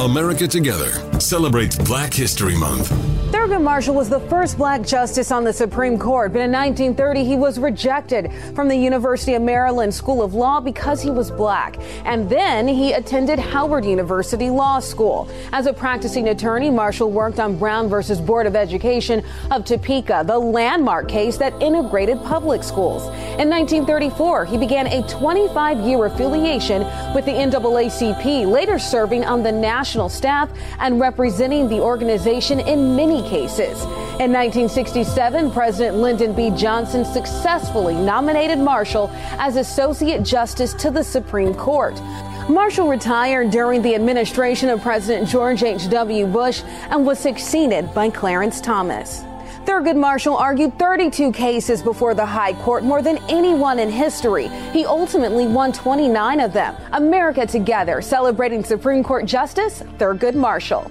America Together celebrates Black History Month. Thurgood Marshall was the first black justice on the Supreme Court, but in 1930 he was rejected from the University of Maryland School of Law because he was black. And then he attended Howard University Law School. As a practicing attorney, Marshall worked on Brown versus Board of Education of Topeka, the landmark case that integrated public schools. In 1934, he began a 25 year affiliation with the NAACP, later serving on the national staff and representing the organization in many cases. In 1967, President Lyndon B. Johnson successfully nominated Marshall as Associate Justice to the Supreme Court. Marshall retired during the administration of President George H.W. Bush and was succeeded by Clarence Thomas. Thurgood Marshall argued 32 cases before the High Court, more than anyone in history. He ultimately won 29 of them. America Together, celebrating Supreme Court Justice Thurgood Marshall.